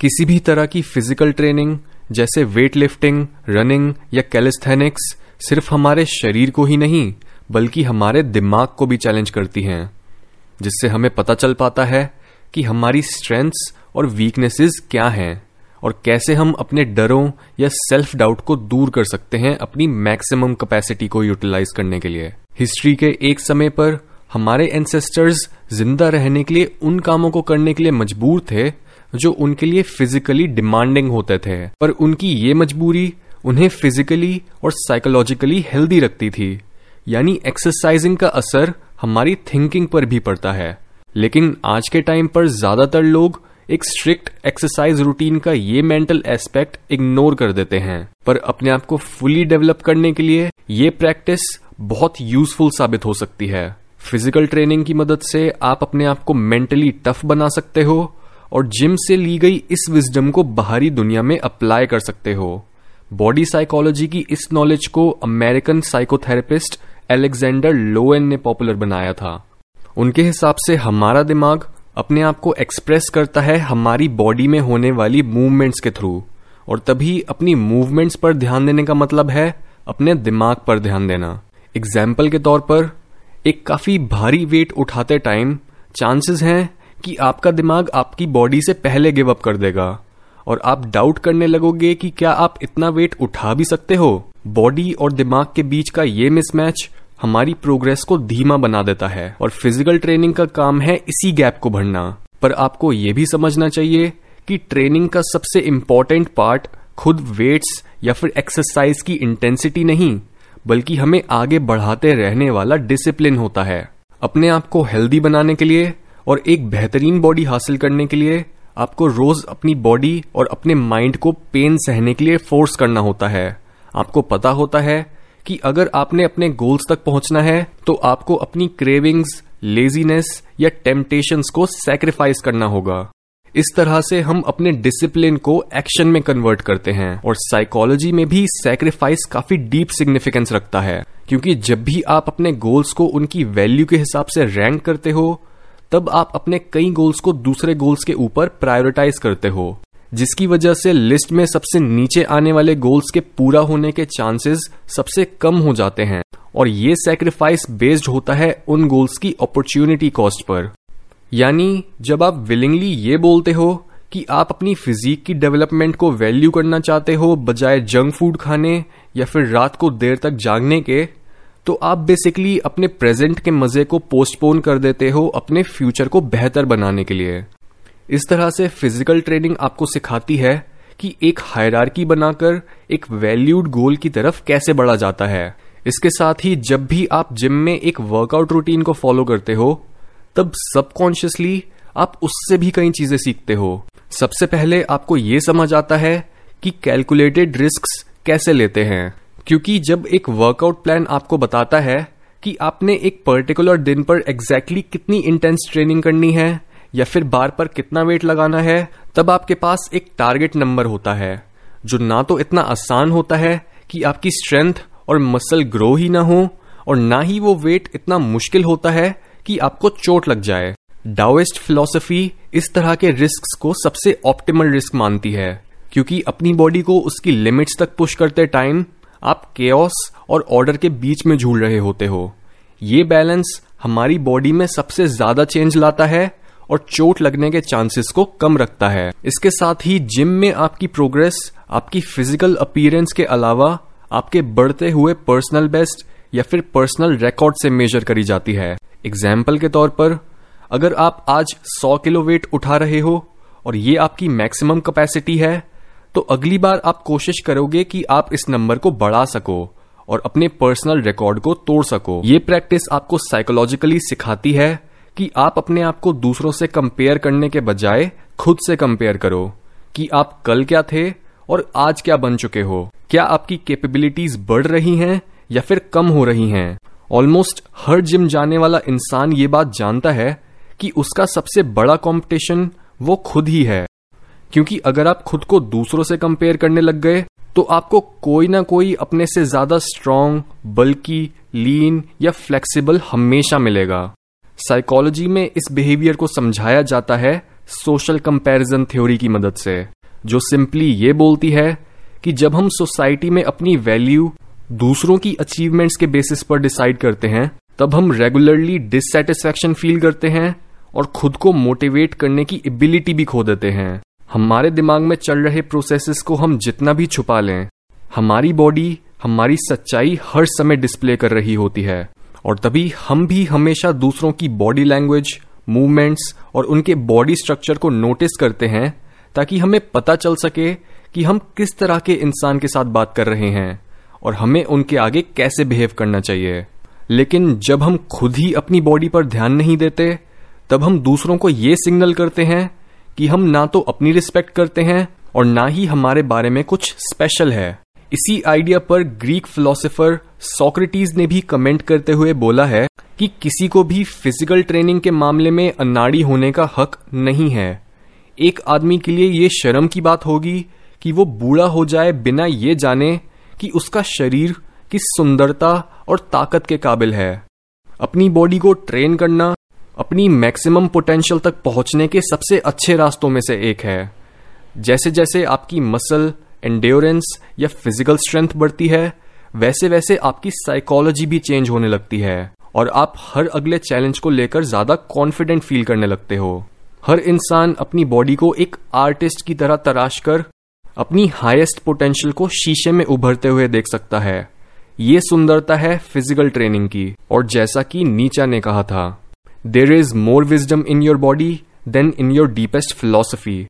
किसी भी तरह की फ़िज़िकल ट्रेनिंग जैसे वेट लिफ्टिंग रनिंग या कैलिस्थेनिक्स सिर्फ़ हमारे शरीर को ही नहीं, बल्कि हमारे दिमाग को भी चैलेंज करती हैं, जिससे हमें पता चल पाता है कि हमारी स्ट्रेंथ्स और वीकनेसेस क्या हैं, और कैसे हम अपने डरों या सेल्फ डाउट को दूर कर सकते हैं अपनी मैक्सिमम कैपेसिटी को यूटिलाइज करने के लिए। हिस्ट्री के एक समय पर, हमारे एंसेस्टर्स ज़िंदा रहने के लिए, उन कामों को करने के लिए मजबूर थे जो उनके लिए फिजिकली डिमांडिंग होते थे, पर उनकी ये मजबूरी उन्हें फिजिकली और साइकोलॉजिकली हेल्दी रखती थी। यानी एक्सरसाइजिंग का असर हमारी थिंकिंग पर भी पड़ता है। लेकिन आज के टाइम पर ज़्यादातर लोग एक स्ट्रिक्ट एक्सरसाइज रूटीन का ये मेंटल एस्पेक्ट इग्नोर कर देते हैं। पर अपने आप को फुली डेवलप करने के लिए ये प्रैक्टिस बहुत यूजफुल साबित हो सकती है। फ़िज़िकल ट्रेनिंग की मदद से आप अपने आप को मेंटली टफ बना सकते हो और जिम से ली गई इस विजडम को बाहरी दुनिया में अप्लाई कर सकते हो। बॉडी साइकोलॉजी की इस नॉलेज को अमेरिकन साइकोथेरेपिस्ट एलेक्जेंडर लोएन ने पॉपुलर बनाया था। उनके हिसाब से हमारा दिमाग अपने आप को एक्सप्रेस करता है हमारी बॉडी में होने वाली मूवमेंट्स के थ्रू और तभी अपनी मूवमेंट्स पर ध्यान देने का मतलब है अपने दिमाग पर ध्यान देना। एग्ज़ाम्पल के तौर पर, एक काफ़ी भारी वेट उठाते टाइम चांसेस हैं कि आपका दिमाग आपकी बॉडी से पहले गिव अप कर देगा। और आप डाउट करने लगोगे कि क्या आप इतना वेट उठा भी सकते हो? बॉडी और दिमाग के बीच का ये मिसमैच हमारी प्रोग्रेस को धीमा बना देता है। और फ़िज़िकल ट्रेनिंग का काम है इसी गैप को भरना। पर आपको ये भी समझना चाहिए कि ट्रेनिंग का सबसे इंपॉर्टेंट पार्ट खुद वेट्स या फिर एक्सरसाइज की इंटेंसिटी नहीं, बल्कि हमें आगे बढ़ाते रहने वाला डिसिप्लिन होता है। अपने आप को हेल्दी बनाने के लिए और एक बेहतरीन बॉडी हासिल करने के लिए आपको रोज अपनी बॉडी और अपने माइंड को पेन सहने के लिए फोर्स करना होता है। आपको पता होता है कि अगर आपने अपने गोल्स तक पहुँचना है तो आपको अपनी क्रेविंग्स लेजीनेस या टेम्पटेशंस को सेक्रीफाइस करना होगा। इस तरह से हम अपने डिसिप्लिन को एक्शन में कन्वर्ट करते हैं और साइकोलॉजी में भी सेक्रीफाइस काफ़ी डीप सिग्निफिकेंस रखता है। क्योंकि जब भी आप अपने गोल्स को उनकी वैल्यू के हिसाब से रैंक करते हो तब आप अपने कई गोल्स को दूसरे गोल्स के ऊपर प्रायोरिटाइज करते हो, जिसकी वजह से लिस्ट में सबसे नीचे आने वाले गोल्स के पूरा होने के चांसेस सबसे कम हो जाते हैं, और ये सेक्रीफाइस बेस्ड होता है उन गोल्स की अपॉर्चुनिटी कॉस्ट पर। यानी, जब आप विलिंगली ये बोलते हो कि आप अपनी फिजिक की डेवलपमेंट को वैल्यू करना चाहते हो बजाय जंक फ़ूड खाने या फिर रात को देर तक जागने के तो आप बेसिकली अपने प्रेजेंट के मज़े को पोस्टपोन कर देते हो अपने फ्यूचर को बेहतर बनाने के लिए। इस तरह से फ़िज़िकल ट्रेनिंग आपको सिखाती है कि एक हायरार्की बनाकर एक वैल्यूड गोल की तरफ़ कैसे बढ़ा जाता है। इसके साथ ही जब भी आप जिम में एक वर्कआउट रूटीन को फॉलो करते हो, तब सबकॉन्शियसली आप उससे भी कई चीज़ें सीखते हो। सबसे पहले आपको ये समझ आता है कि कैलकुलेटेड रिस्क कैसे लेते हैं। क्योंकि जब एक वर्कआउट प्लान आपको बताता है कि आपने एक पर्टिकुलर दिन पर एग्जैक्टली exactly कितनी इंटेंस ट्रेनिंग करनी है, या फिर बार पर कितना वेट लगाना है, तब आपके पास एक टारगेट नंबर होता है, जो ना तो इतना आसान होता है कि आपकी स्ट्रेंथ और मसल ग्रो ही ना हो, और ना ही वो वेट इतना मुश्किल होता है कि आपको चोट लग जाए। डाउएस्ट फिलोसफी इस तरह के रिस्क को सबसे ऑप्टिमल रिस्क मानती है, क्योंकि अपनी बॉडी को उसकी लिमिट्स तक पुश करते टाइम आप केओस और ऑर्डर के बीच में झूल रहे होते हो। ये बैलेंस हमारी बॉडी में सबसे ज़्यादा चेंज लाता है और चोट लगने के चांसेस को कम रखता है। इसके साथ ही जिम में आपकी प्रोग्रेस आपकी फ़िज़िकल अपीयरेंस के अलावा आपके बढ़ते हुए पर्सनल बेस्ट या फिर पर्सनल रिकॉर्ड से मेजर करी जाती है। एग्ज़ाम्पल के तौर पर, अगर आप आज 100 किलो वेट उठा रहे हो और ये आपकी मैक्सिमम कैपेसिटी है तो अगली बार आप कोशिश करोगे कि आप इस नंबर को बढ़ा सको और अपने पर्सनल रिकॉर्ड को तोड़ सको। ये प्रैक्टिस आपको साइकोलॉजिकली सिखाती है कि आप अपने आप को दूसरों से कंपेयर करने के बजाय खुद से कंपेयर करो कि आप कल क्या थे और आज क्या बन चुके हो। क्या आपकी कैपेबिलिटीज बढ़ रही हैं या फिर कम हो रही हैं? ऑलमोस्ट हर जिम जाने वाला इंसान ये बात जानता है कि उसका सबसे बड़ा कंपटीशन वो खुद ही है। क्योंकि अगर आप खुद को दूसरों से कंपेयर करने लग गए तो आपको कोई ना कोई अपने से ज़्यादा स्ट्रांग बल्कि लीन या फ्लेक्सिबल हमेशा मिलेगा। साइकोलॉजी में इस बिहेवियर को समझाया जाता है सोशल कंपैरिजन थ्योरी की मदद से, जो सिंपली ये बोलती है कि जब हम सोसाइटी में अपनी वैल्यू दूसरों की अचीवमेंट्स के बेसिस पर डिसाइड करते हैं, तब हम रेगुलरली डिससेटिस्फैक्शन फील करते हैं और खुद को मोटिवेट करने की एबिलिटी भी खो देते हैं। हमारे दिमाग में चल रहे प्रोसेसेस को हम जितना भी छुपा लें, हमारी बॉडी हमारी सच्चाई हर समय डिस्प्ले कर रही होती है। और तभी हम भी हमेशा दूसरों की बॉडी लैंग्वेज मूवमेंट्स और उनके बॉडी स्ट्रक्चर को नोटिस करते हैं, ताकि हमें पता चल सके कि हम किस तरह के इंसान के साथ बात कर रहे हैं और हमें उनके आगे कैसे बिहेव करना चाहिए। लेकिन जब हम खुद ही अपनी बॉडी पर ध्यान नहीं देते, तब हम दूसरों को ये सिग्नल करते हैं कि हम ना तो अपनी रिस्पेक्ट करते हैं और ना ही हमारे बारे में कुछ स्पेशल है। इसी आइडिया पर ग्रीक फिलोसोफर सोक्रेटिस ने भी कमेंट करते हुए बोला है कि किसी को भी फ़िज़िकल ट्रेनिंग के मामले में अनाड़ी होने का हक नहीं है। एक आदमी के लिए ये शर्म की बात होगी कि वो बूढ़ा हो जाए बिना ये जाने कि उसका शरीर किस सुंदरता और ताकत के काबिल है। अपनी बॉडी को ट्रेन करना अपनी मैक्सिमम पोटेंशियल तक पहुँचने के सबसे अच्छे रास्तों में से एक है। जैसे जैसे आपकी मसल एंड्योरेंस या फ़िज़िकल स्ट्रेंथ बढ़ती है वैसे वैसे आपकी साइकोलॉजी भी चेंज होने लगती है और आप हर अगले चैलेंज को लेकर ज़्यादा कॉन्फिडेंट फील करने लगते हो। हर इंसान अपनी बॉडी को एक आर्टिस्ट की तरह तराश कर अपनी हाईएस्ट पोटेंशियल को शीशे में उभरते हुए देख सकता है। ये सुंदरता है फ़िज़िकल ट्रेनिंग की, और जैसा कि नीचा ने कहा था। There is more wisdom in your body than in your deepest philosophy.